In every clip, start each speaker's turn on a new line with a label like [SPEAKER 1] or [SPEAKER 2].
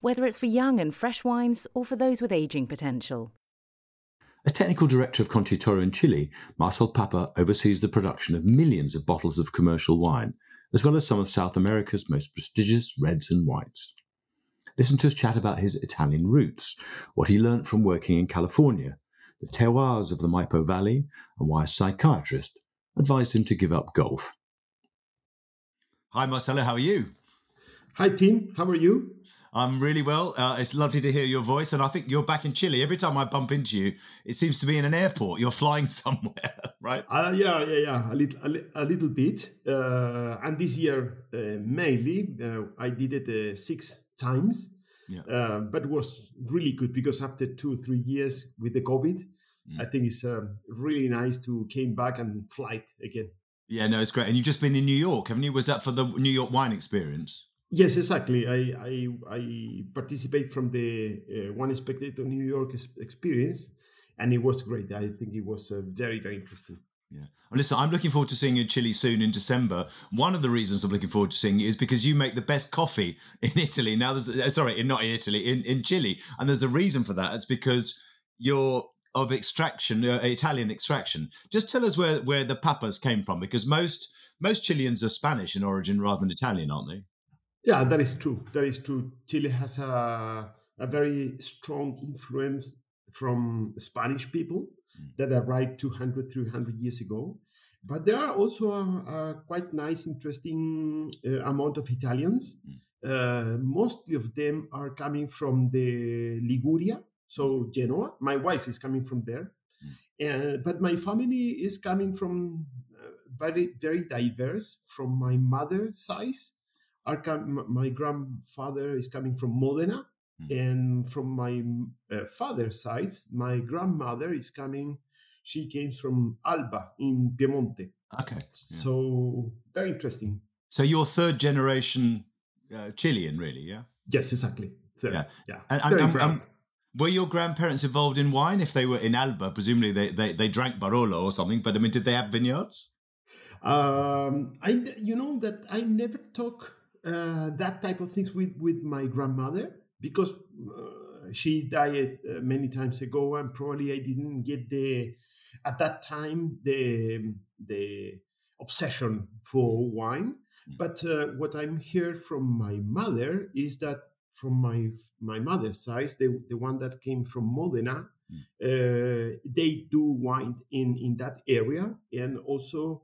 [SPEAKER 1] whether it's for young and fresh wines or for those with aging potential.
[SPEAKER 2] As technical director of Concha y Toro in Chile, Marcelo Papa oversees the production of millions of bottles of commercial wine, as well as some of South America's most prestigious reds and whites. Listen to us chat about his Italian roots, what he learnt from working in California, the terroirs of the Maipo Valley, and why a psychiatrist advised him to give up golf. Hi, Marcelo, how are you?
[SPEAKER 3] Hi, Tim. How are you?
[SPEAKER 2] I'm really well. Uh, it's lovely to hear your voice, and I think you're back in Chile. Every time I bump into you, it seems to be in an airport. You're flying somewhere, right?
[SPEAKER 3] Uh, yeah, yeah, yeah. A little, a, a little bit. Uh, and this year, uh, mainly, uh, I did it uh, six times. Yeah. but it was really good because after two or three years with the COVID, mm. I think it's um, really nice to came back and fly again.
[SPEAKER 2] Yeah, no, it's great. And you've just been in New York, haven't you? Was that for the New York wine experience?
[SPEAKER 3] Yes, exactly. I I, I participate from the uh, Wine Spectator New York experience, and it was great. I think it was uh, very very interesting.
[SPEAKER 2] Yeah. And listen, I'm looking forward to seeing you in Chile soon in December. One of the reasons I'm looking forward to seeing you is because you make the best coffee in Italy. Now, there's uh, sorry, not in Italy, in, in Chile, and there's a reason for that. It's because you're of extraction, uh, Italian extraction. Just tell us where where the papas came from, because most most Chileans are Spanish in origin rather than Italian, aren't they?
[SPEAKER 3] Yeah, that is true. That is true. Chile has a, a very strong influence from Spanish people mm. that arrived 200, 300 years ago. But there are also a, a quite nice, interesting uh, amount of Italians. Mm. Uh, mostly of them are coming from the Liguria, so mm. Genoa. My wife is coming from there. Mm. Uh, but my family is coming from uh, very, very diverse. From my mother's side, are com- my grandfather is coming from Modena, mm. and from my uh, father's side, my grandmother is coming. She came from Alba in Piemonte.
[SPEAKER 2] Okay, yeah.
[SPEAKER 3] so very interesting.
[SPEAKER 2] So you're third generation uh, Chilean, really, yeah?
[SPEAKER 3] Yes, exactly. Third.
[SPEAKER 2] Yeah, yeah. And, and, and, were your grandparents involved in wine? If they were in Alba, presumably they, they, they drank Barolo or something. But I mean, did they have vineyards?
[SPEAKER 3] Um, I you know that I never talk uh, that type of things with with my grandmother because uh, she died uh, many times ago and probably I didn't get the at that time the the obsession for wine but uh, what I'm heard from my mother is that from my my mother's side the, the one that came from Modena mm. uh, they do wine in in that area and also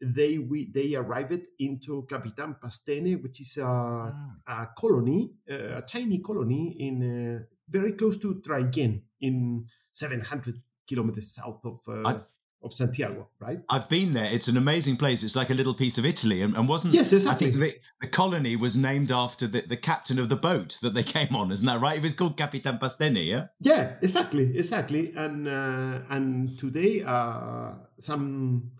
[SPEAKER 3] they we, they arrived into Capitan Pastene, which is a, ah. a colony, uh, a tiny colony in uh, very close to Traiguén, in 700 kilometers south of uh, of Santiago. Right?
[SPEAKER 2] I've been there. It's an amazing place. It's like a little piece of Italy, and, and wasn't
[SPEAKER 3] yes, exactly.
[SPEAKER 2] I think the, the, colony was named after the, the captain of the boat that they came on. Isn't that right? It was called Capitan Pastene. Yeah.
[SPEAKER 3] Yeah, exactly, exactly. And uh, and today, uh, some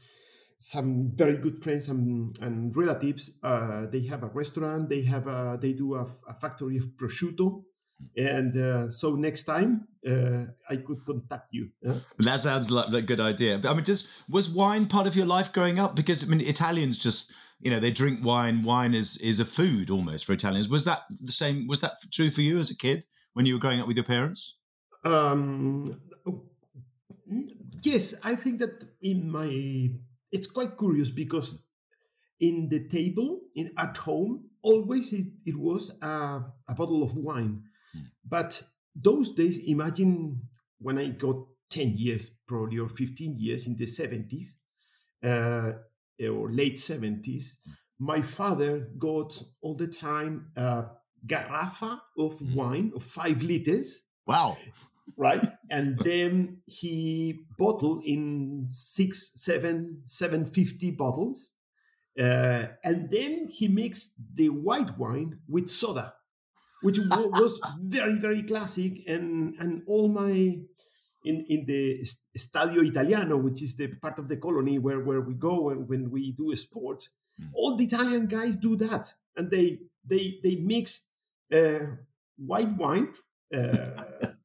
[SPEAKER 3] some very good friends and, and relatives. Uh, they have a restaurant. They have a, they do a, a factory of prosciutto. And uh, so next time uh, I could contact you.
[SPEAKER 2] That sounds like a good idea. But I mean, just was wine part of your life growing up? Because I mean, Italians just you know they drink wine. Wine is is a food almost for Italians. Was that the same? Was that true for you as a kid when you were growing up with your parents?
[SPEAKER 3] Um, yes, I think that in my it's quite curious because in the table in at home always it, it was a, a, bottle of wine mm. but those days imagine when i got 10 years probably or 15 years in the 70s uh, or late 70s mm. my father got all the time a garrafa of mm. wine of five liters
[SPEAKER 2] wow
[SPEAKER 3] right? and then he bottled in six, seven, seven fifty bottles, uh, and then he mixed the white wine with soda. which was very very classic, and and all my in, in the Stadio Italiano, which is the part of the colony where, where we go and when we do a sport, mm. all the Italian guys do that, and they they they mix uh, white wine, uh,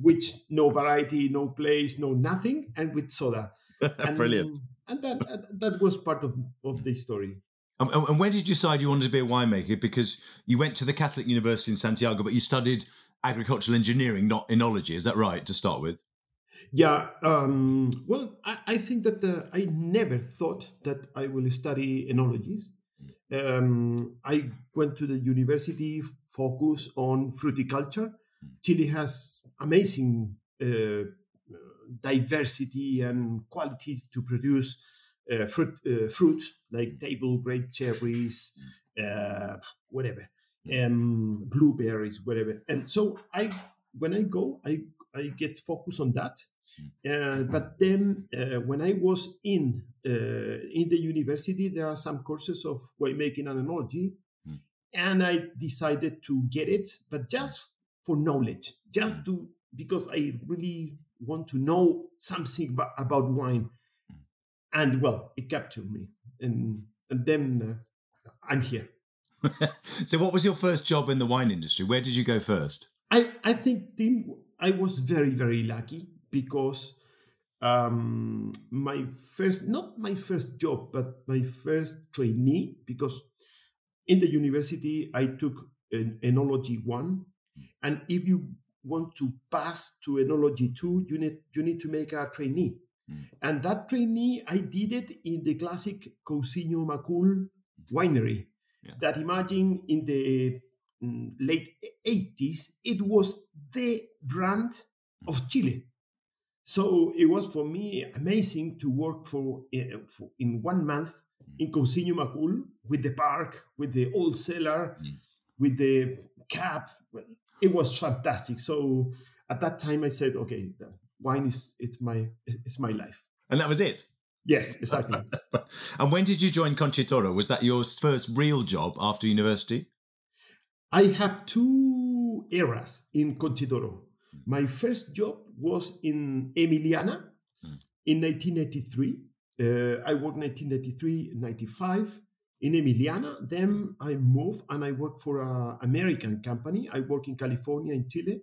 [SPEAKER 3] which no variety, no place, no nothing, and with soda.
[SPEAKER 2] And, Brilliant.
[SPEAKER 3] And that that was part of, of the story.
[SPEAKER 2] And, and when did you decide you wanted to be a winemaker? Because you went to the Catholic University in Santiago, but you studied agricultural engineering, not enology. Is that right to start with?
[SPEAKER 3] Yeah, um, well, I, I, think that uh, I never thought that I will study enologies. Um, I went to the university focus on fruticulture. Chile has amazing uh, diversity and quality to produce uh, fruit, uh, fruit like table grape cherries, uh, whatever, um, blueberries, whatever. And so I, when I go, I I get focused on that. Uh, but then uh, when I was in uh, in the university, there are some courses of winemaking and enology, mm. and I decided to get it, but just for knowledge, just mm. to because I really want to know something about, wine, mm. and well, it captured me, and and then uh, I'm here.
[SPEAKER 2] so, what was your first job in the wine industry? Where did you go first?
[SPEAKER 3] I I think Tim I was very, very lucky because um, my first, not my first job, but my first trainee, because in the university I took an enology one. And if you want to pass to enology two, you need, you need to make a trainee. Mm. And that trainee, I did it in the classic Cousiño Macul winery. Yeah. That imagine in the Mm, late 80s, it was the brand of Chile. So it was for me amazing to work for, uh, for in one month in Cousiño Macul with the park, with the old cellar, mm. with the cap. It was fantastic. So at that time, I said, okay, wine is it's my it's my life.
[SPEAKER 2] And that was it.
[SPEAKER 3] Yes, exactly.
[SPEAKER 2] and when did you join Concha y Toro? Was that your first real job after university?
[SPEAKER 3] I have two eras in Concha y Toro. My first job was in Emiliana mm. in 1983. Uh, I worked 1993, 95 in Emiliana. Then I moved and I worked for an American company. I work in California, in Chile,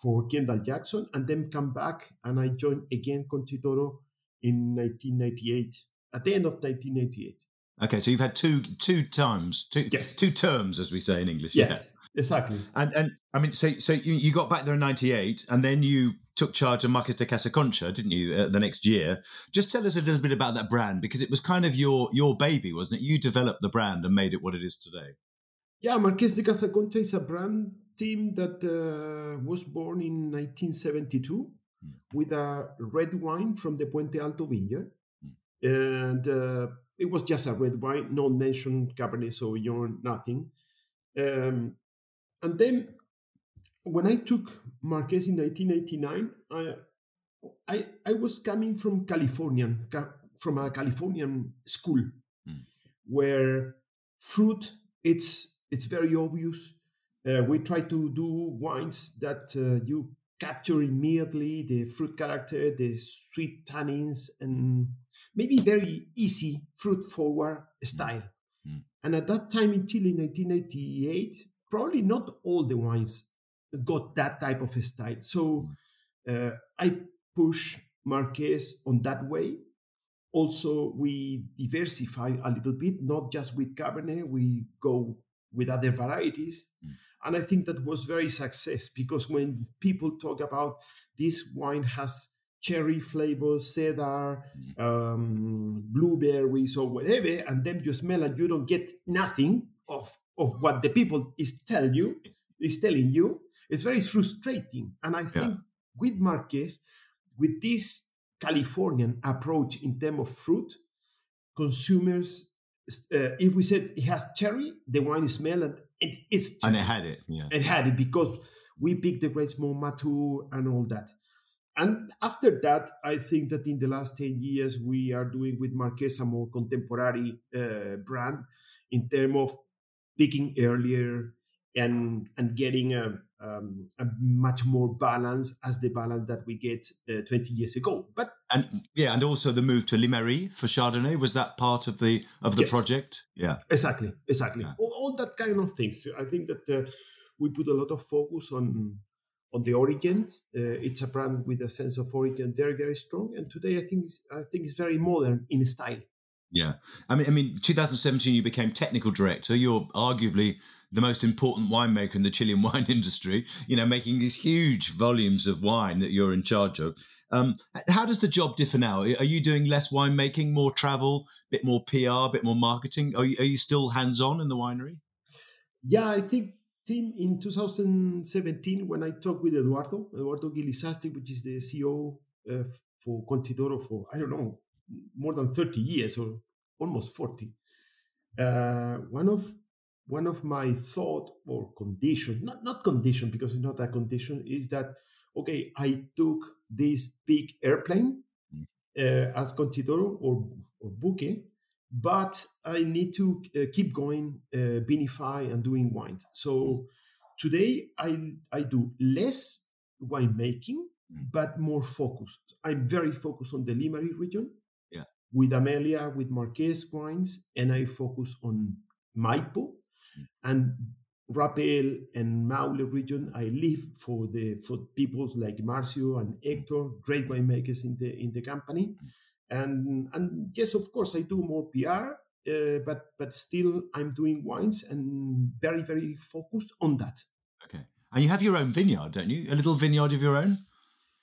[SPEAKER 3] for Kendall Jackson, and then come back and I joined again Concha y Toro in 1998, at the end of 1998.
[SPEAKER 2] Okay, so you've had two two times, two
[SPEAKER 3] yes.
[SPEAKER 2] two terms, as we say in English.
[SPEAKER 3] Yes, yeah, exactly.
[SPEAKER 2] And and I mean, so so you, you got back there in '98, and then you took charge of Marques de Casa Concha, didn't you? Uh, the next year. Just tell us a little bit about that brand because it was kind of your your baby, wasn't it? You developed the brand and made it what it is today.
[SPEAKER 3] Yeah, Marques de Casa Concha is a brand team that uh, was born in 1972 mm. with a red wine from the Puente Alto vineyard, mm. and. Uh, it was just a red wine, not mentioned Cabernet Sauvignon, nothing. Um, and then when I took Marques in 1989, I, I, I was coming from Californian, from a Californian school mm. where fruit, it's, it's very obvious. Uh, we try to do wines that uh, you capture immediately the fruit character, the sweet tannins, and maybe very easy fruit forward style. Mm. And at that time in Chile in 1988, probably not all the wines got that type of style. So mm. uh, I push Marques on that way. Also, we diversify a little bit, not just with Cabernet, we go with other varieties. Mm. And I think that was very success because when people talk about this wine has cherry flavors, cedar, mm. um, blueberries, or whatever, and then you smell and you don't get nothing of of what the people is tell you is telling you. It's very frustrating, and I think yeah. with Marques, with this Californian approach in terms of fruit, consumers, uh, if we said it has cherry, the wine is smell and it, it's
[SPEAKER 2] cherry. and it had it, yeah,
[SPEAKER 3] it had it because we picked the grapes more mature and all that. And after that, I think that in the last 10 years, we are doing with Marques a more contemporary uh, brand in terms of picking earlier, and and getting a, um, a much more balance as the balance that we get uh, 20 years ago. But
[SPEAKER 2] and yeah, and also the move to Limarí for Chardonnay was that part of the of the yes. project? Yeah,
[SPEAKER 3] exactly, exactly. Yeah. All, all, that kind of things. I think that uh, we put a lot of focus on on the origin. Uh, it's a brand with a sense of origin very very strong, and today I think I think it's very modern in style.
[SPEAKER 2] Yeah, I mean, I mean, 2017 you became technical director. You're arguably the most important winemaker in the Chilean wine industry. You know, making these huge volumes of wine that you're in charge of. Um, how does the job differ now? Are you doing less winemaking, more travel, a bit more PR, a bit more marketing? Are you, are you still hands on in the winery?
[SPEAKER 3] Yeah, I think Tim, in 2017, when I talked with Eduardo, Eduardo Guilisasti, which is the CEO uh, for Concha y Toro for, I don't know, more than 30 years or almost 40. Uh, one of one of my thought or condition, not not condition because it's not a condition, is that okay, I took this big airplane mm. uh, as Concha y Toro or or Buque, but I need to uh, keep going, uh, vinify and doing wine. So today I I do less winemaking, mm. but more focused. I'm very focused on the Limarí region yeah. with Amelia, with Marqués wines, and I focus on Maipo mm. And Rapel and Maule region. I live for the for people like Marcio and Hector, great winemakers in the in the company, and and yes, of course, I do more PR, uh, but but still I'm doing wines and very very focused on that.
[SPEAKER 2] Okay, and you have your own vineyard, don't you? A little vineyard of your own.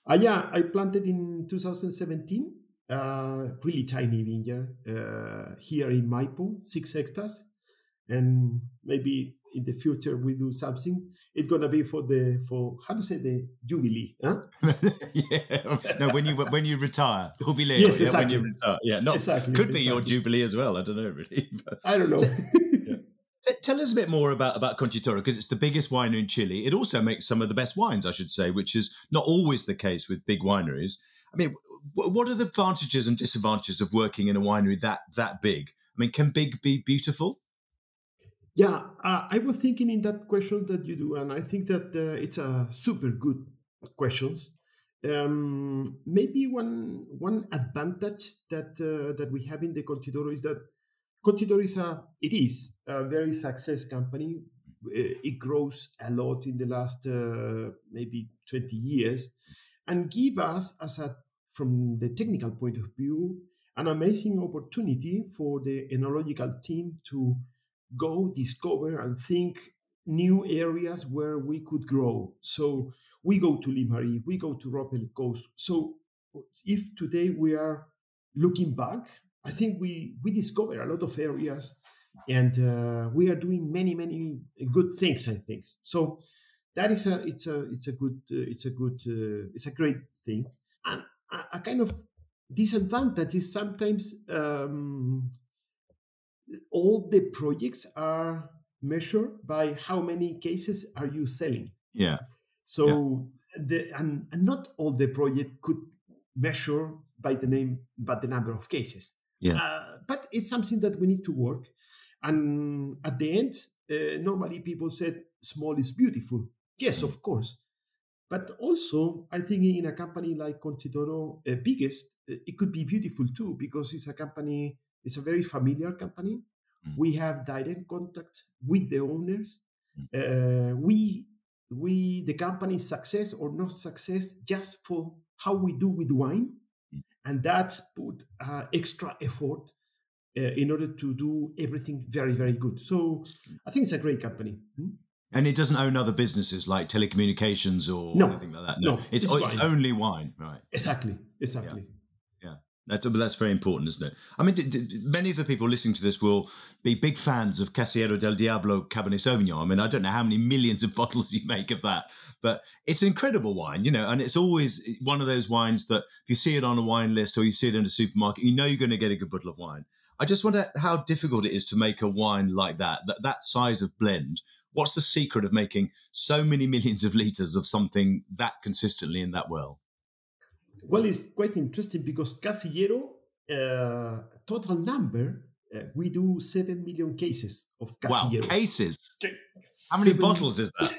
[SPEAKER 3] Uh, yeah, I planted in 2017 uh, really tiny vineyard uh, here in Maipo, six hectares, and maybe in the future we do something. It's gonna be for the for how to say the jubilee, huh?
[SPEAKER 2] yeah. No, when you when you retire, jubilee.
[SPEAKER 3] Yes, exactly.
[SPEAKER 2] when you retire, yeah. Not exactly. Could be exactly. your jubilee as well. I don't know really.
[SPEAKER 3] But. I don't know.
[SPEAKER 2] Tell us a bit more about about Conti because it's the biggest winery in Chile. It also makes some of the best wines, I should say, which is not always the case with big wineries. I mean, what are the advantages and disadvantages of working in a winery that that big? I mean, can big be beautiful?
[SPEAKER 3] Yeah, uh, I was thinking in that question that you do, and I think that uh, it's a super good questions. Um, maybe one one advantage that uh, that we have in the Concha y Toro is that Concha y Toro is a it is a very success company. Uh, it grows a lot in the last uh, maybe twenty years, and give us as a from the technical point of view an amazing opportunity for the enological team to go discover and think new areas where we could grow so we go to Limarí, we go to Rapel Coast. So if today we are looking back, I think we we discover a lot of areas, and uh, we are doing many many good things. I think so that is a it's a it's a good uh, it's a good uh, it's a great thing and a, a, kind of disadvantage is sometimes um, all the projects are measured by how many cases are you selling.
[SPEAKER 2] Yeah.
[SPEAKER 3] So yeah. the and, and not all the project could measure by the name but the number of cases.
[SPEAKER 2] Yeah. Uh,
[SPEAKER 3] but it's something that we need to work. And at the end uh, normally people said small is beautiful. Yes, of course. But also, I think in a company like Concha y Toro, uh, biggest, uh, it could be beautiful too because it's a company, it's a very familiar company. Mm. We have direct contact with the owners. Mm. Uh, we, we, the company's success or not success, just for how we do with wine, mm. and that's put uh, extra effort uh, in order to do everything very, very good. So mm. I think it's a great company. Hmm?
[SPEAKER 2] And it doesn't own other businesses like telecommunications or
[SPEAKER 3] no,
[SPEAKER 2] anything like that. No, no it's, it's, it's only wine, right?
[SPEAKER 3] Exactly, exactly.
[SPEAKER 2] Yeah, yeah. That's that's very important, isn't it? I mean, d- d- many of the people listening to this will be big fans of Casillero del Diablo Cabernet Sauvignon. I mean, I don't know how many millions of bottles you make of that, but it's an incredible wine, you know. And it's always one of those wines that if you see it on a wine list or you see it in a supermarket, you know you're going to get a good bottle of wine. I just wonder how difficult it is to make a wine like that, that that size of blend. What's the secret of making so many millions of liters of something that consistently and that well?
[SPEAKER 3] Well, it's quite interesting because Casillero uh, total number Uh, we do seven million cases of
[SPEAKER 2] Casillero. Wow, cases. How many bottles is that?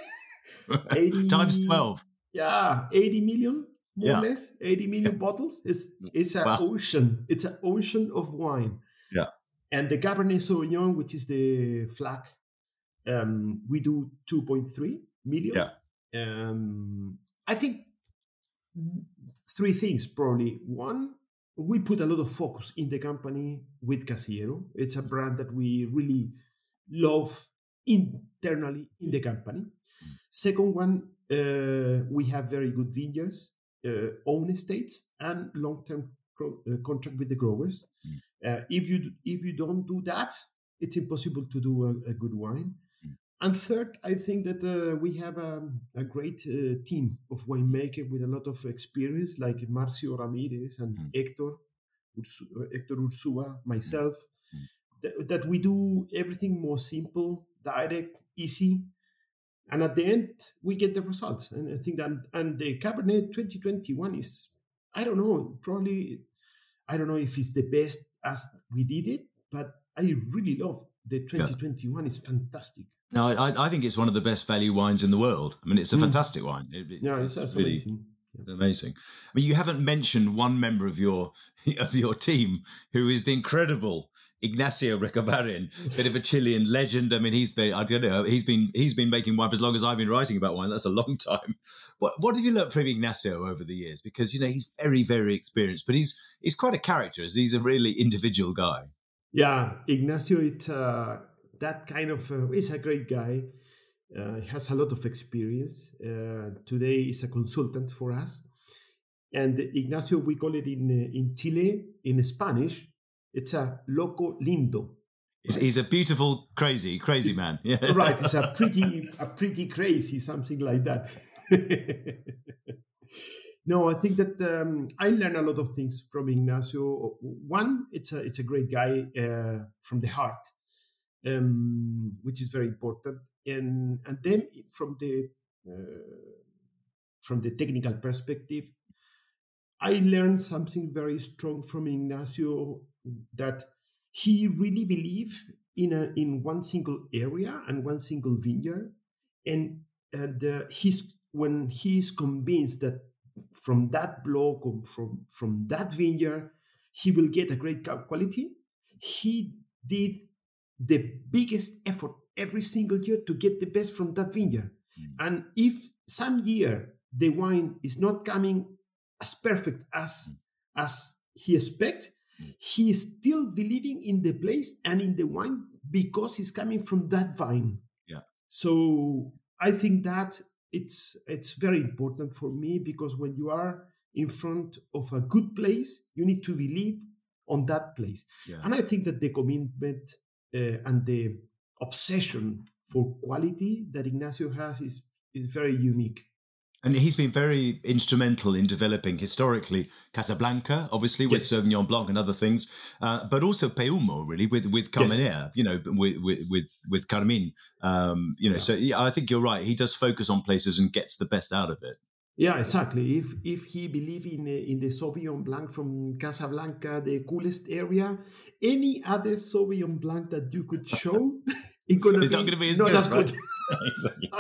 [SPEAKER 2] 80, Times twelve.
[SPEAKER 3] Yeah, eighty million more yeah. or less. Eighty million yeah. bottles. It's it's an wow. ocean. It's an ocean of wine.
[SPEAKER 2] Yeah.
[SPEAKER 3] And the Cabernet Sauvignon, which is the flag, um, we do two point three million.
[SPEAKER 2] Yeah.
[SPEAKER 3] Um, I think three things probably. One, we put a lot of focus in the company with Casillero. It's a brand that we really love internally in the company. Mm. Second one, uh, we have very good vineyards, uh, own estates, and long-term pro- uh, contract with the growers. Mm. Uh, if you if you don't do that, it's impossible to do a, a good wine. And third, I think that uh, we have a, a great uh, team of winemakers with a lot of experience, like Marcio Ramirez and mm. Hector, Ursu- Hector Ursua, myself, mm. that, that we do everything more simple, direct, easy, and at the end we get the results. And I think that and the Cabernet 2021 is, I don't know, probably, I don't know if it's the best as we did it, but I really love the 2021 yeah. is fantastic.
[SPEAKER 2] No, I, I, think it's one of the best value wines in the world. I mean, it's a mm. fantastic wine. It,
[SPEAKER 3] it, yeah, it's, it's really amazing.
[SPEAKER 2] Yeah. Amazing. I mean, you haven't mentioned one member of your of your team who is the incredible Ignacio Recabarren, bit of a Chilean legend. I mean, he's been I don't know he's been he's been making wine for as long as I've been writing about wine. That's a long time. What what have you learned from Ignacio over the years? Because you know he's very very experienced, but he's he's quite a character. He's a really individual guy.
[SPEAKER 3] Yeah, Ignacio, it uh, that kind of uh, is a great guy. Uh, has a lot of experience. Uh, today is a consultant for us. And Ignacio, we call it in uh, in Chile in Spanish. It's a loco lindo.
[SPEAKER 2] He's, he's a beautiful, crazy, crazy man.
[SPEAKER 3] Yeah. right. It's a pretty, a pretty crazy, something like that. no, I think that um, I learned a lot of things from Ignacio. One, it's a it's a great guy uh, from the heart um, which is very important. And and then from the uh, from the technical perspective, I learned something very strong from Ignacio that he really believed in a, in one single area and one single vineyard, and and uh, when he's convinced that from that block or from from that vineyard he will get a great quality, he did the biggest effort every single year to get the best from that vineyard. Mm. And if some year the wine is not coming as perfect as mm. as he expects, mm. he is still believing in the place and in the wine because it's coming from that vine.
[SPEAKER 2] Yeah.
[SPEAKER 3] So I think that it's it's very important for me because when you are in front of a good place, you need to believe on that place. Yeah. And I think that the commitment and the obsession for quality that Ignacio has is is very unique.
[SPEAKER 2] And he's been very instrumental in developing historically Casablanca, obviously with yes. Sauvignon Blanc and other things, uh, but also Peumo, really with with Carmenere, yes. you know, with with with, with Carmine, um, you know. Yeah. So yeah, I think you're right. He does focus on places and gets the best out of it.
[SPEAKER 3] Yeah, exactly. If if he believe in in the Sauvignon Blanc from Casablanca, the coolest area, any other Sauvignon Blanc that you could show,
[SPEAKER 2] it's gonna it's be, not going to be as good. Right? good. exactly.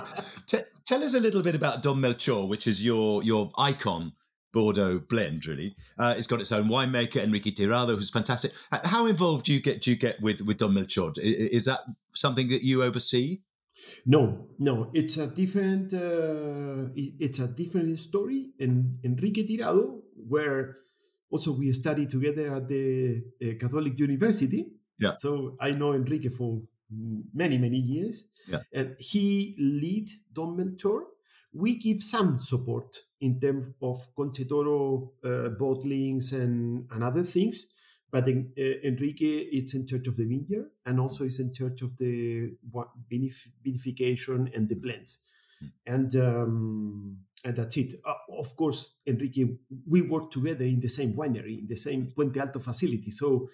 [SPEAKER 2] T- tell us a little bit about Don Melchor, which is your your icon Bordeaux blend. Really, uh, it's got its own winemaker, Enrique Tirado, who's fantastic. How involved do you get do you get with with Don Melchor? Is that something that you oversee?
[SPEAKER 3] No, no, it's a different. Uh, it's a different story. And Enrique Tirado, where also we studied together at the uh, Catholic University.
[SPEAKER 2] Yeah.
[SPEAKER 3] So I know Enrique for many many years.
[SPEAKER 2] Yeah.
[SPEAKER 3] And he lead Don Melchor. We give some support in terms of Concha Toro uh, bottlings and, and other things but then, uh, Enrique is in charge of the vineyard and also is in charge of the vinification and the blends. Mm. And um, and that's it. Uh, of course, Enrique, we work together in the same winery, in the same Puente Alto facility. So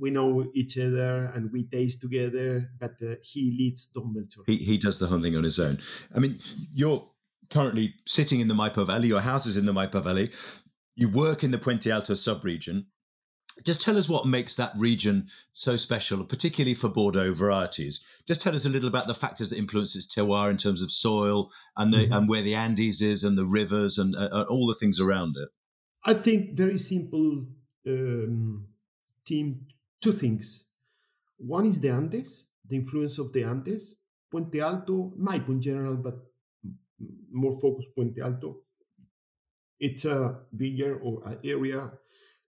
[SPEAKER 3] we know each other and we taste together, but uh, he leads Don.
[SPEAKER 2] He, he does the whole thing on his own. I mean, you're currently sitting in the Maipo Valley, your house is in the Maipo Valley. You work in the Puente Alto subregion Just tell us what makes that region so special, particularly for Bordeaux varieties. Just tell us a little about the factors that influence its terroir in terms of soil and the, mm-hmm. and where the Andes is and the rivers and uh, all the things around it.
[SPEAKER 3] I think very simple um, team. Two things. One is the Andes, the influence of the Andes, Puente Alto, Maipo in general, but more focused Puente Alto. It's a bigger or an area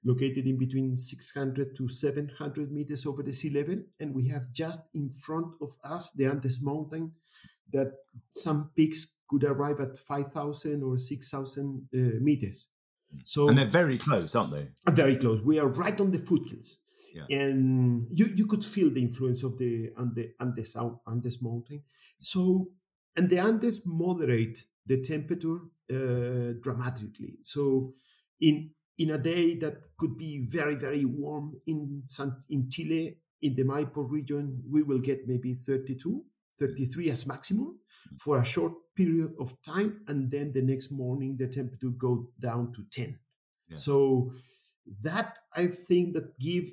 [SPEAKER 3] located in between 600 to 700 meters over the sea level. And we have just in front of us the Andes Mountain that some peaks could arrive at 5,000 or 6,000 uh, meters.
[SPEAKER 2] So, and they're very close, aren't they?
[SPEAKER 3] Very close. We are right on the foothills. Yeah. And you, you could feel the influence of the Andes, Andes, Andes mountain. So, and the Andes moderate the temperature uh, dramatically. So, in in a day that could be very, very warm in, in Chile, in the Maipo region, we will get maybe 32, 33 as maximum for a short period of time. And then the next morning, the temperature go down to 10. Yeah. So that I think that give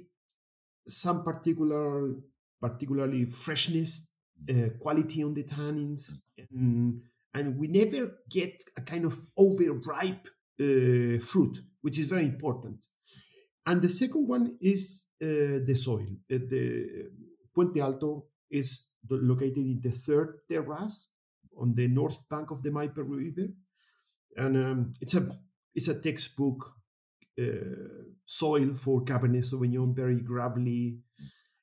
[SPEAKER 3] some particular, particularly freshness, uh, quality on the tannins. And, and we never get a kind of overripe uh, fruit which is very important. And the second one is uh, the soil. Uh, the Puente Alto is located in the third terrace on the north bank of the Maipo River, and um, it's a it's a textbook uh, soil for Cabernet Sauvignon, very gravelly.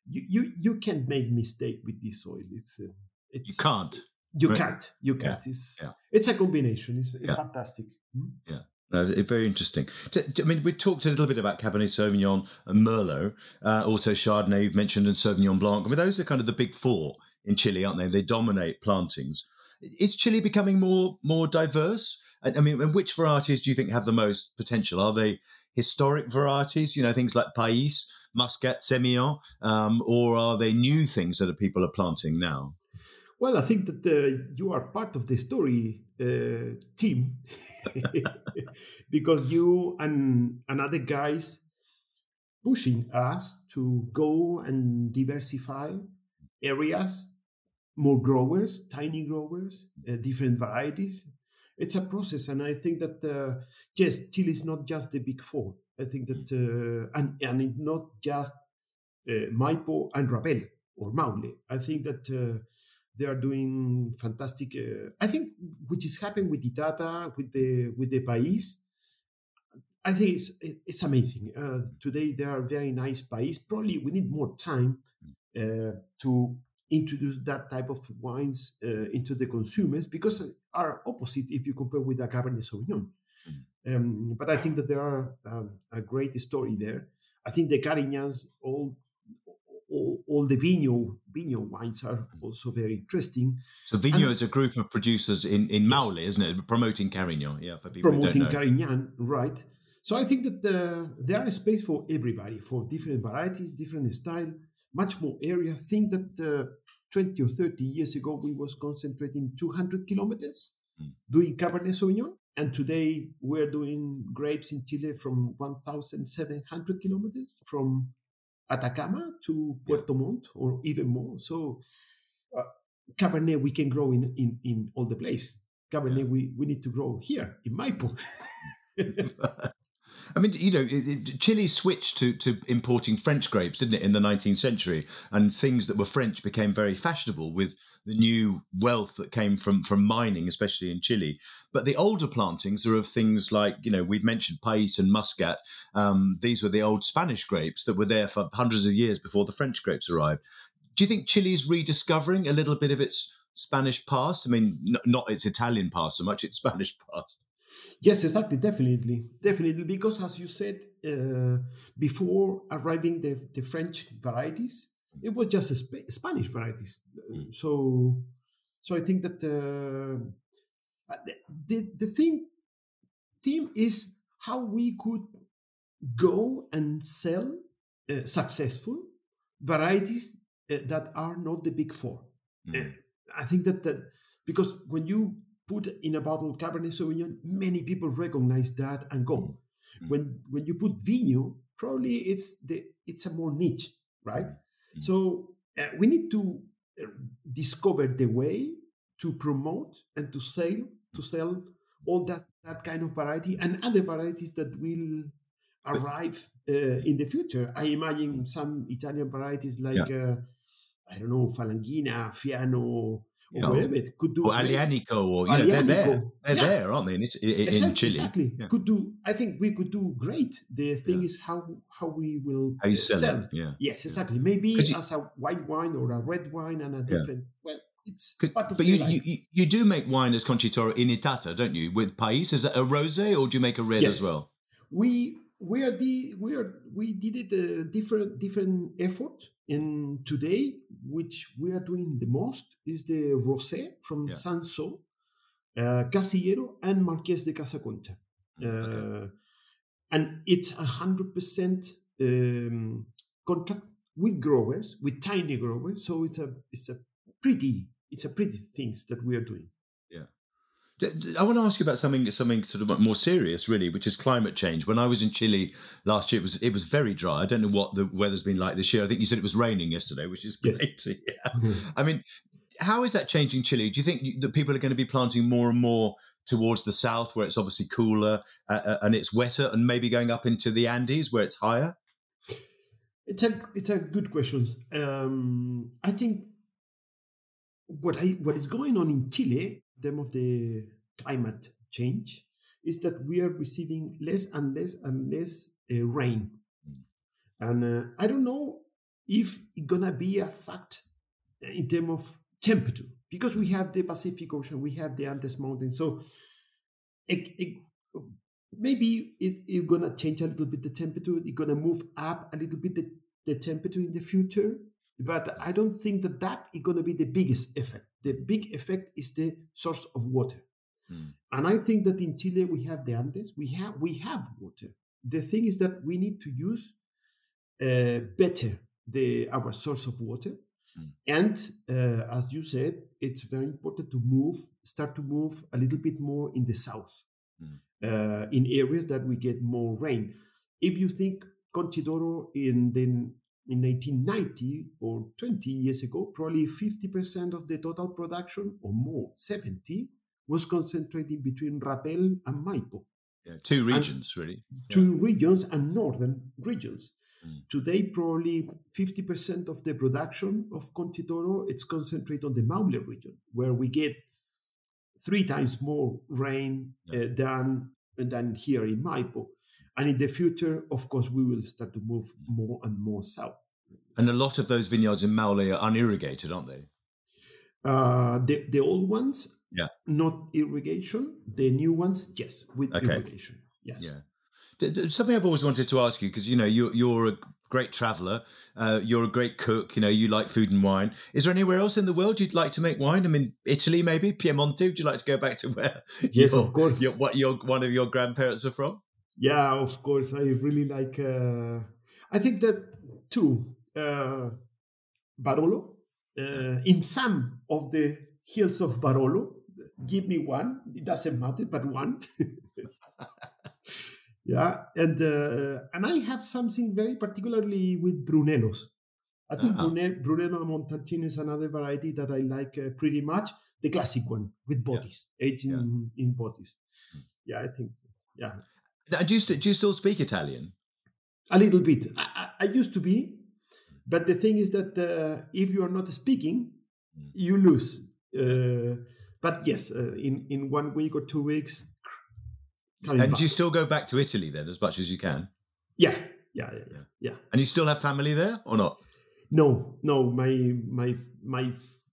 [SPEAKER 3] You you you can't make mistake with this soil. It's uh, it's
[SPEAKER 2] you can't.
[SPEAKER 3] You right? can't. You can't. Yeah. It's yeah. it's a combination. It's, it's yeah. fantastic.
[SPEAKER 2] Hmm? Yeah. Uh, very interesting. I mean, we talked a little bit about Cabernet Sauvignon and Merlot, uh, also Chardonnay you've mentioned, and Sauvignon Blanc. I mean, those are kind of the big four in Chile, aren't they? They dominate plantings. Is Chile becoming more more diverse? I mean, and which varieties do you think have the most potential? Are they historic varieties? You know, things like Pais, Muscat, Semillon, um, or are they new things that people are planting now?
[SPEAKER 3] Well, I think that uh, you are part of the story uh, team because you and, and other guys pushing us to go and diversify areas, more growers, tiny growers, uh, different varieties. It's a process, and I think that uh, yes, Chile is not just the big four. I think that uh, and and it's not just uh, Maipo and Rapel or Maule. I think that uh, they are doing fantastic. Uh, I think which is happening with the Itata, with the with the Pais. I think it's it's amazing. Uh, today there are very nice Pais. Probably we need more time uh, to introduce that type of wines uh, into the consumers because are opposite if you compare with the Cabernet Sauvignon. Mm. Um, but I think that there are um, a great story there. I think the Carignans all all, all the vino VIGNO wines are also very interesting.
[SPEAKER 2] So VIGNO and, is a group of producers in in Maule, isn't it? Promoting Carignan, yeah,
[SPEAKER 3] for people promoting Carignan, right? So I think that uh, there is space for everybody, for different varieties, different style, much more area. I think that uh, 20 or 30 years ago we was concentrating 200 kilometers mm. doing Cabernet Sauvignon, and today we're doing grapes in Chile from 1,700 kilometers from Atacama to Puerto Montt or even more. So uh, Cabernet we can grow in, in, in all the place. Cabernet we, we need to grow here in Maipo.
[SPEAKER 2] I mean, you know, Chile switched to, to importing French grapes, didn't it, in the 19th century? And things that were French became very fashionable with the new wealth that came from from mining, especially in Chile. But the older plantings are of things like you know we've mentioned Pais and Muscat. Um, these were the old Spanish grapes that were there for hundreds of years before the French grapes arrived. Do you think Chile's rediscovering a little bit of its Spanish past? I mean, n- not its Italian past so much; its Spanish past.
[SPEAKER 3] Yes, exactly, definitely, definitely. Because as you said uh, before arriving the, the French varieties, it was just Sp- Spanish varieties. Mm. So, so I think that uh, uh, the, the the thing team is how we could go and sell uh, successful varieties uh, that are not the big four. Mm. I think that that because when you put in a bottle Cabernet Sauvignon, many people recognize that and go. Mm. When when you put VIGNO, probably it's the it's a more niche, right?
[SPEAKER 2] Mm.
[SPEAKER 3] So uh, we need to uh, discover the way to promote and to sell to sell all that that kind of variety and other varieties that will arrive uh, in the future. I imagine some Italian varieties like uh, I don't know Falanghina, Fiano, or
[SPEAKER 2] Yeah.
[SPEAKER 3] whatever it could do.
[SPEAKER 2] Or. Aglianico, or you know, they're there. They're
[SPEAKER 3] Yeah.
[SPEAKER 2] there, aren't they? In, It- in, in
[SPEAKER 3] Exactly,
[SPEAKER 2] Chile.
[SPEAKER 3] exactly.
[SPEAKER 2] Yeah.
[SPEAKER 3] Could do. I think we could do great. The thing
[SPEAKER 2] Yeah.
[SPEAKER 3] is how how we will
[SPEAKER 2] How you
[SPEAKER 3] uh,
[SPEAKER 2] sell. Yeah.
[SPEAKER 3] Yes, exactly. Maybe
[SPEAKER 2] 'Cause you-
[SPEAKER 3] as a white wine or a red wine and a
[SPEAKER 2] Yeah.
[SPEAKER 3] different. Well, it's
[SPEAKER 2] Could-
[SPEAKER 3] part of
[SPEAKER 2] but
[SPEAKER 3] the
[SPEAKER 2] you,
[SPEAKER 3] life.
[SPEAKER 2] you you you do make wine as Concha y Toro in Itata, don't you? With Pais, is that a rosé or do you make a red
[SPEAKER 3] Yes.
[SPEAKER 2] as well?
[SPEAKER 3] we we are the we are we did it a different different effort and today which we are doing the most is the rosé from
[SPEAKER 2] Yeah.
[SPEAKER 3] Cinsault uh, casillero and marqués de casa concha
[SPEAKER 2] Mm, okay.
[SPEAKER 3] uh, and it's a hundred percent um, contract with growers with tiny growers so it's a it's a pretty it's a pretty things that we are doing
[SPEAKER 2] d- I want to ask you about something something sort of more serious, really, which is climate change. When I was in Chile last year, it was it was very dry. I don't know what the weather's been like this year. I think you said it was raining yesterday, which is
[SPEAKER 3] Yes.
[SPEAKER 2] great to hear. I mean, how is that changing Chile? Do you think that people are going to be planting more and more towards the south, where it's obviously cooler uh, uh, and it's wetter, and maybe going up into the Andes, where it's higher?
[SPEAKER 3] It's a it's a good question. Um, I think what I what is going on in Chile, them of the climate change, is that we are receiving less and less and less uh, rain, and uh, I don't know if it's gonna be a fact in terms of temperature because we have the Pacific Ocean, we have the Andes Mountains, so it, it, maybe it, it's gonna change a little bit the temperature. It's gonna move up a little bit the, the temperature in the future, but I don't think that that is gonna be the biggest effect. The big effect is the source of water,
[SPEAKER 2] Mm.
[SPEAKER 3] and I think that in Chile we have the Andes. We have we have water. The thing is that we need to use uh, better the our source of water.
[SPEAKER 2] Mm.
[SPEAKER 3] And uh, as you said, it's very important to move, start to move a little bit more in the south,
[SPEAKER 2] Mm.
[SPEAKER 3] uh, in areas that we get more rain. If you think Concha y Toro in the in 1990 or 20 years ago, probably 50% of the total production or more, 70, was concentrated between Rapel and Maipo
[SPEAKER 2] Yeah, two regions, really.
[SPEAKER 3] two regions and northern regions.
[SPEAKER 2] Mm.
[SPEAKER 3] Today, probably 50% of the production of Concha y Toro it's concentrated on the Maule region, where we get three times more rain
[SPEAKER 2] Yeah.
[SPEAKER 3] uh, than than here in Maipo. And in the future, of course, we will start to move more and more south.
[SPEAKER 2] And a lot of those vineyards in Maule are unirrigated, aren't they?
[SPEAKER 3] Uh, the the old ones,
[SPEAKER 2] Yeah.
[SPEAKER 3] not irrigation. The new ones, yes, with
[SPEAKER 2] Okay.
[SPEAKER 3] irrigation. Yes.
[SPEAKER 2] Yeah. Something I've always wanted to ask you because you know you're you're a great traveller, uh, you're a great cook. You know you like food and wine. Is there anywhere else in the world you'd like to make wine? I mean, Italy maybe Piemonte. Would you like to go back to where?
[SPEAKER 3] Yes,
[SPEAKER 2] your,
[SPEAKER 3] of course.
[SPEAKER 2] Your, what your one of your grandparents were from?
[SPEAKER 3] Yeah, of course. I really like. Uh, I think that too. Uh, Barolo. Uh, in some of the hills of Barolo, give me one. It doesn't matter, but one. yeah, and uh, and I have something very particularly with Brunellos. I think
[SPEAKER 2] Ah.
[SPEAKER 3] Brune- Brunello Montalcino is another variety that I like uh, pretty much. The classic one with botti, aged
[SPEAKER 2] Yeah.
[SPEAKER 3] in, botti.
[SPEAKER 2] Mm.
[SPEAKER 3] Yeah, I think. Yeah,
[SPEAKER 2] Do you, st- do you still speak Italian?
[SPEAKER 3] a little bit. I, I, used to be, but the thing is that uh, if you are not speaking,
[SPEAKER 2] Mm.
[SPEAKER 3] you lose. Uh, but yes, uh, in in one week or two weeks,
[SPEAKER 2] And
[SPEAKER 3] back.
[SPEAKER 2] do you still go back to Italy then as much as you can?
[SPEAKER 3] yeah, yeah, yeah, yeah, yeah.
[SPEAKER 2] And you still have family there or not?
[SPEAKER 3] No, no. My my my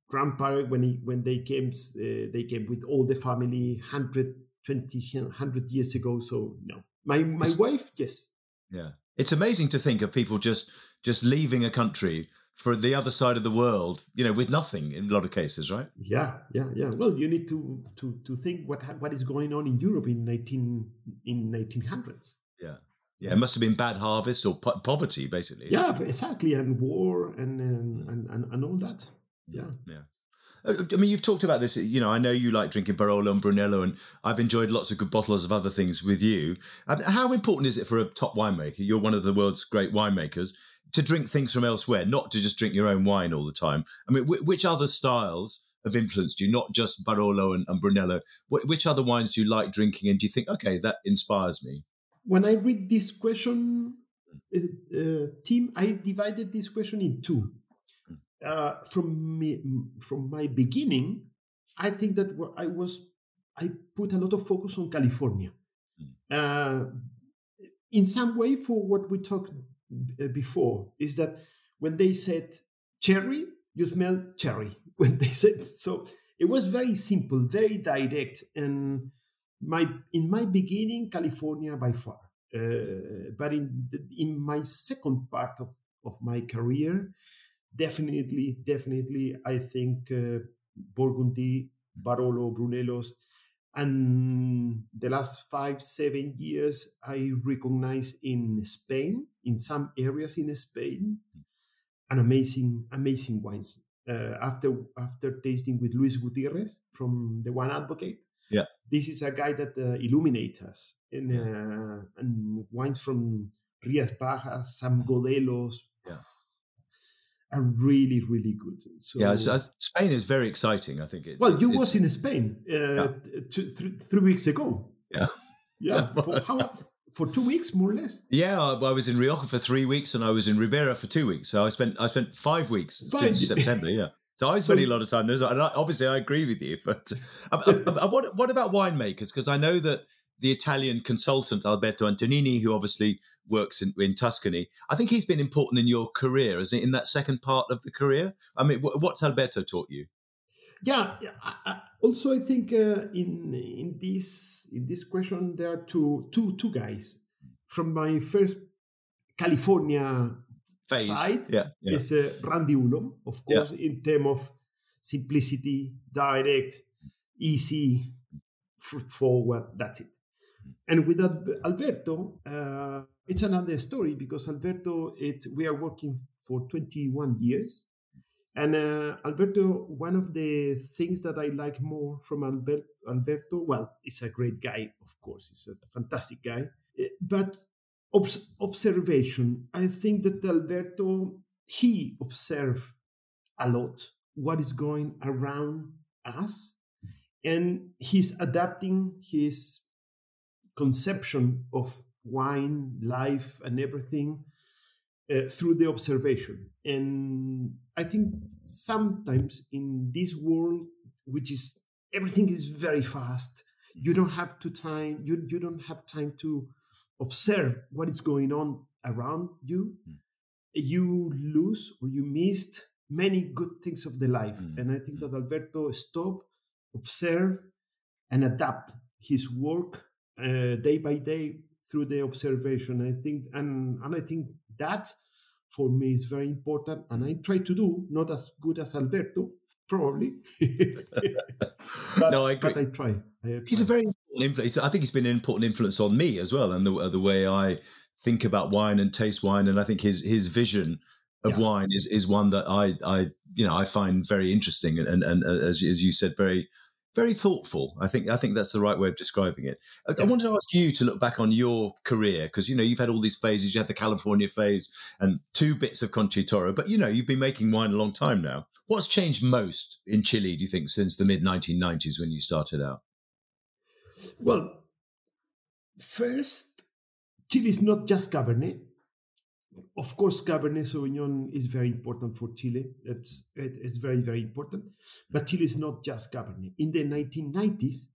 [SPEAKER 3] grandparents when he when they came, uh, they came with all the family 120, 100 years ago. So no, my my
[SPEAKER 2] It's-
[SPEAKER 3] wife, yes.
[SPEAKER 2] Yeah. It's amazing to think of people just just leaving a country for the other side of the world, you know, with nothing in a lot of cases, right?
[SPEAKER 3] Yeah, yeah, yeah. Well, you need to to to think what what is going on in Europe in nineteen in nineteen hundreds.
[SPEAKER 2] Yeah, Yeah, it must have been bad harvests or po- poverty, basically.
[SPEAKER 3] Yeah, exactly, and war and and, mm. and and and all that. Mm.
[SPEAKER 2] Yeah. Yeah. I mean, you've talked about this. You know, I know you like drinking Barolo and Brunello, and I've enjoyed lots of good bottles of other things with you. How important is it for a top winemaker? You're one of the world's great winemakers to drink things from elsewhere, not to just drink your own wine all the time. I mean, which other styles have influenced you? Not just Barolo and, and Brunello. which other wines do you like drinking, and do you think, okay, that inspires me?
[SPEAKER 3] When I read this question, uh, uh team, I divided this question in two uh, from me, from my beginning, I think that I was I put a lot of focus on California. Hmm. Uh, in some way, for what we talked uh, before, is that when they said cherry, you smell cherry. When they said so, it was very simple, very direct, and my in my beginning, California by far. Uh, but in in my second part of, of my career, definitely, definitely, I think uh, Burgundy, Barolo, Brunellos, and the last five, seven years, I recognize in Spain, in some areas in Spain, an amazing, amazing wines. Uh, after after tasting with Luis Gutierrez from the Wine Advocate,
[SPEAKER 2] yeah,
[SPEAKER 3] this is a guy that uh, illuminates us in uh, and wines from Rías Baixas, Sam Godellos,
[SPEAKER 2] yeah
[SPEAKER 3] are really really good.
[SPEAKER 2] So yeah, Spain is very exciting. I think.
[SPEAKER 3] It, well, you was in Spain uh, yeah. two, three, three weeks ago.
[SPEAKER 2] Yeah.
[SPEAKER 3] Yeah. for, how, for two weeks, more or less.
[SPEAKER 2] Yeah, I, I, was in Rioja for three weeks, and I was in Ribera for two weeks. So I spent I spent five weeks five. since September. Yeah. So I spent so, a lot of time there. And obviously, I agree with you. But uh, uh, uh, what what about winemakers? Because I know that the Italian consultant Alberto Antonini, who obviously works in, in, Tuscany. I think he's been important in your career, isn't it? In that second part of the career. I mean, what's Alberto taught you?
[SPEAKER 3] Yeah. I, I, also, I think uh, in in this in this question there are two two two guys from my first California
[SPEAKER 2] Phase.
[SPEAKER 3] side.
[SPEAKER 2] Yeah, yeah.
[SPEAKER 3] Is uh, Randy Ullom, of course, yeah. in terms of simplicity, direct, easy, forward. That's it. And with Alberto, uh, it's another story because Alberto, it, we are working for 21 years. And uh, Alberto, one of the things that I like more from Albert, Alberto, well, he's a great guy, of course, he's a fantastic guy, but obs- observation. I think that Alberto, he observed a lot what is going around us, and he's adapting his conception of wine, life, and everything uh, through the observation. And I think sometimes in this world, which is everything is very fast, you don't have to time. You you don't have time to observe what is going on around you. Mm. You lose or you missed many good things of the life. Mm. And I think mm. that Alberto stop, observe, and adapt his work uh, day by day through the observation. I think, and and I think that for me is very important, and I try to do not as good as Alberto, probably.
[SPEAKER 2] but, no, I agree.
[SPEAKER 3] But I try. I try.
[SPEAKER 2] He's a very important influence. I think he's been an important influence on me as well, and the the way I think about wine and taste wine, and I think his his vision of yeah. wine is is one that I I you know I find very interesting and and, and as as you said very very thoughtful. I think I think that's the right way of describing it. I, yeah. I wanted to ask you to look back on your career because you know you've had all these phases. You had the California phase and two bits of Concha y Toro, but you know you've been making wine a long time now. What's changed most in Chile? Do you think since the mid 1990s when you started out?
[SPEAKER 3] Well, first, Chile is not just Cabernet of course, Cabernet Sauvignon is very important for Chile. It's, it's very, very important. But Chile is not just Cabernet. In the 1990s,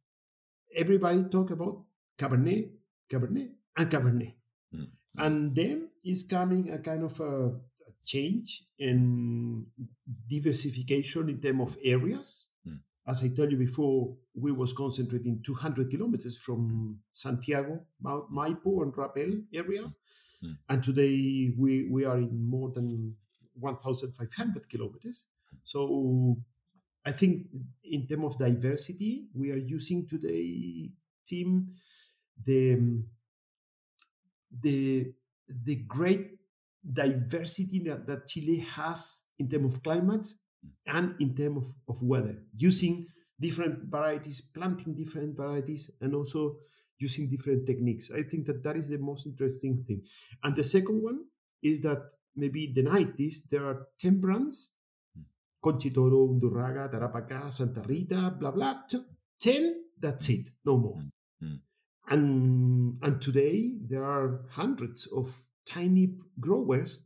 [SPEAKER 3] everybody talked about Cabernet, Cabernet, and Cabernet. Mm. And then is coming a kind of a, a change in diversification in terms of areas. Mm. As I tell you before, we was concentrating 200 kilometers from Santiago, Maipo, and Rapel area Mm. And today we, we are in more than 1,500 kilometers. So I think in terms of diversity, we are using today team the the the great diversity that, that Chile has in terms of climate and in terms of, of weather, using different varieties, planting different varieties, and also using different techniques. I think that that is the most interesting thing. And the second one is that maybe the 90s, there are 10 brands Concha y Toro, Undurraga, Tarapacá, Santa Rita, blah, blah. 10, that's it, no more. Mm-hmm. And, and today, there are hundreds of tiny growers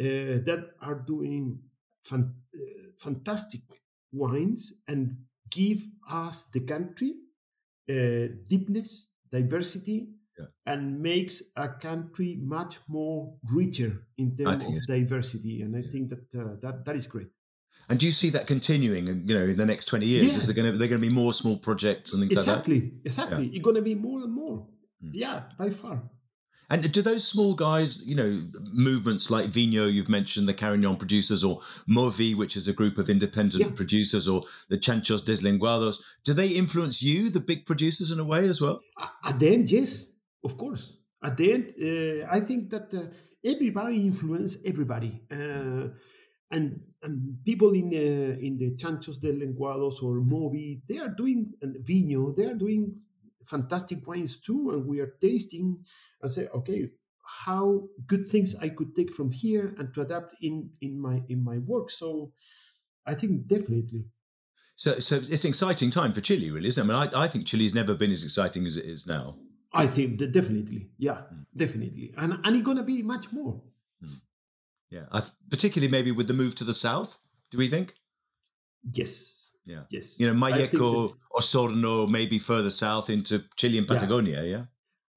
[SPEAKER 3] uh, that are doing fan, uh, fantastic wines and give us the country uh, deepness, diversity, yeah. and makes a country much more richer in terms of diversity. And I yeah. think that, uh, that that is great.
[SPEAKER 2] And do you see that continuing? And you know, in the next twenty years, yes. is there going to there going to be more small projects and things
[SPEAKER 3] exactly,
[SPEAKER 2] like that?
[SPEAKER 3] Exactly, exactly. Yeah. It's going to be more and more. Mm. Yeah, by far.
[SPEAKER 2] And do those small guys, you know, movements like VIGNO, you've mentioned the Carignan producers, or Movi, which is a group of independent yeah. producers, or the Chanchos Deslenguados, do they influence you, the big producers, in a way as well?
[SPEAKER 3] At the end, yes, of course. At the end, uh, I think that uh, everybody influence everybody. Uh, and and people in uh, in the Chanchos Deslenguados or Movi, they are doing and VIGNO, they are doing fantastic wines too, and we are tasting and say, okay, how good things I could take from here and to adapt in in my in my work. So I think definitely.
[SPEAKER 2] So, so it's an exciting time for Chile, really, isn't it? I mean, I, I think Chile's never been as exciting as it is now.
[SPEAKER 3] I think that definitely, yeah, mm. definitely, and and it's gonna be much more. Mm.
[SPEAKER 2] Yeah, I, particularly maybe with the move to the south. Do we think?
[SPEAKER 3] Yes,
[SPEAKER 2] yeah.
[SPEAKER 3] Yes.
[SPEAKER 2] You know, Malleco, Osorno, maybe further south into Chilean Patagonia. Yeah.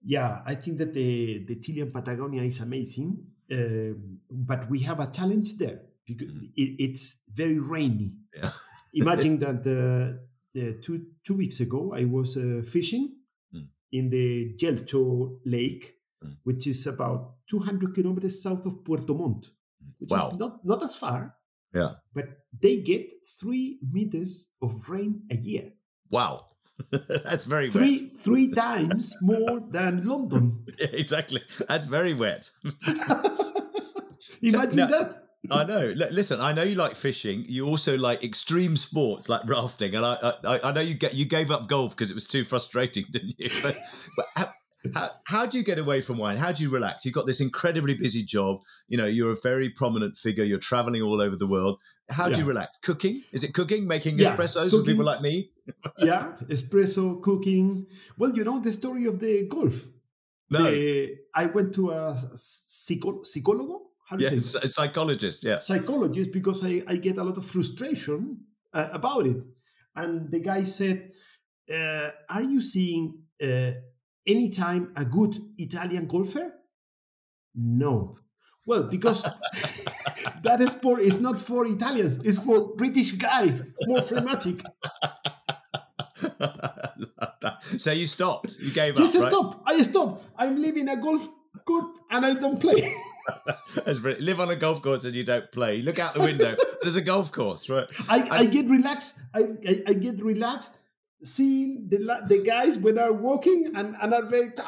[SPEAKER 3] Yeah. I think that the the Chile and Patagonia is amazing, uh, but we have a challenge there because mm. it, it's very rainy. Yeah. Imagine that uh, uh, two two weeks ago I was uh, fishing mm. in the Yelcho Lake, mm. which is about 200 kilometers south of Puerto Montt, mm. which wow. is not not as far.
[SPEAKER 2] Yeah.
[SPEAKER 3] But they get three meters of rain a year.
[SPEAKER 2] Wow. That's very
[SPEAKER 3] three wet. three times more than London.
[SPEAKER 2] Yeah, exactly. That's very wet.
[SPEAKER 3] Imagine now, that.
[SPEAKER 2] I know. L- listen, I know you like fishing. You also like extreme sports like rafting, and I I, I know you get you gave up golf because it was too frustrating, didn't you? But, but how, how do you get away from wine? How do you relax? You've got this incredibly busy job. You know, you're a very prominent figure. You're traveling all over the world. How do you relax? Cooking? Is it cooking? Making yeah, espressos cooking. for people like me?
[SPEAKER 3] yeah, espresso, cooking. Well, you know the story of the golf.
[SPEAKER 2] No.
[SPEAKER 3] The, I went to a psycho, psychologo.
[SPEAKER 2] How do you say a psychologist, yeah.
[SPEAKER 3] Psychologist, because I, I get a lot of frustration uh, about it. And the guy said, uh, Are you seeing uh, anytime a good Italian golfer? No. Well, because that sport is not for Italians, it's for British guy, more phlegmatic.
[SPEAKER 2] so you stopped. You gave
[SPEAKER 3] yes,
[SPEAKER 2] up.
[SPEAKER 3] Yes, I stopped. I stopped. I'm living a golf course and I don't play.
[SPEAKER 2] That's brilliant. Live on a golf course and you don't play. look out the window. There's a golf course, right?
[SPEAKER 3] I, I get relaxed. I, I, I get relaxed seeing the the guys when they're walking and, and are very.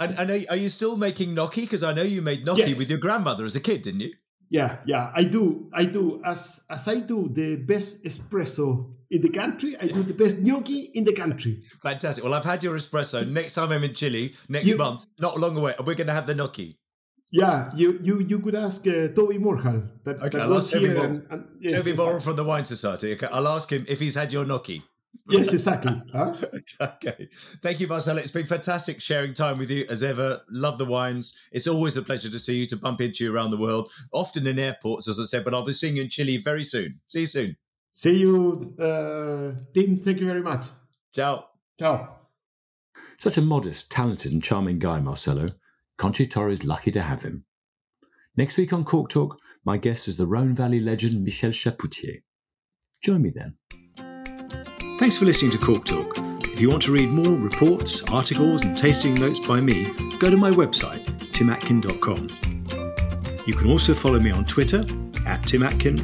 [SPEAKER 2] and, and are, are, you still making gnocchi? Because I know you made gnocchi yes. with your grandmother as a kid, didn't you?
[SPEAKER 3] Yeah, yeah, I do. I do. As as I do the best espresso in the country, I do the best gnocchi in the country.
[SPEAKER 2] Fantastic. Well, I've had your espresso. Next time I'm in Chile, next you, month, not long away, we're going to have the gnocchi.
[SPEAKER 3] Yeah, you you you could ask uh, Toby Morrhall. That, okay, that I'll ask Toby, and, and,
[SPEAKER 2] yes, Toby exactly. from the Wine Society. Okay, I'll ask him if he's had your gnocchi.
[SPEAKER 3] yes, exactly. Huh?
[SPEAKER 2] okay. Thank you, Marcelo. It's been fantastic sharing time with you as ever. Love the wines. It's always a pleasure to see you, to bump into you around the world, often in airports, as I said, but I'll be seeing you in Chile very soon. See you soon.
[SPEAKER 3] See you, uh, Tim. Thank you very much.
[SPEAKER 2] Ciao.
[SPEAKER 3] Ciao.
[SPEAKER 2] Such a modest, talented, and charming guy, Marcelo. Concha y Toro is lucky to have him. Next week on Cork Talk, my guest is the Rhone Valley legend Michel Chapoutier. Join me then.
[SPEAKER 4] Thanks for listening to Cork Talk. If you want to read more reports, articles, and tasting notes by me, go to my website, timatkin.com. You can also follow me on Twitter at timatkin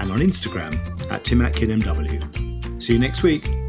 [SPEAKER 4] and on Instagram at timatkinmw. See you next week.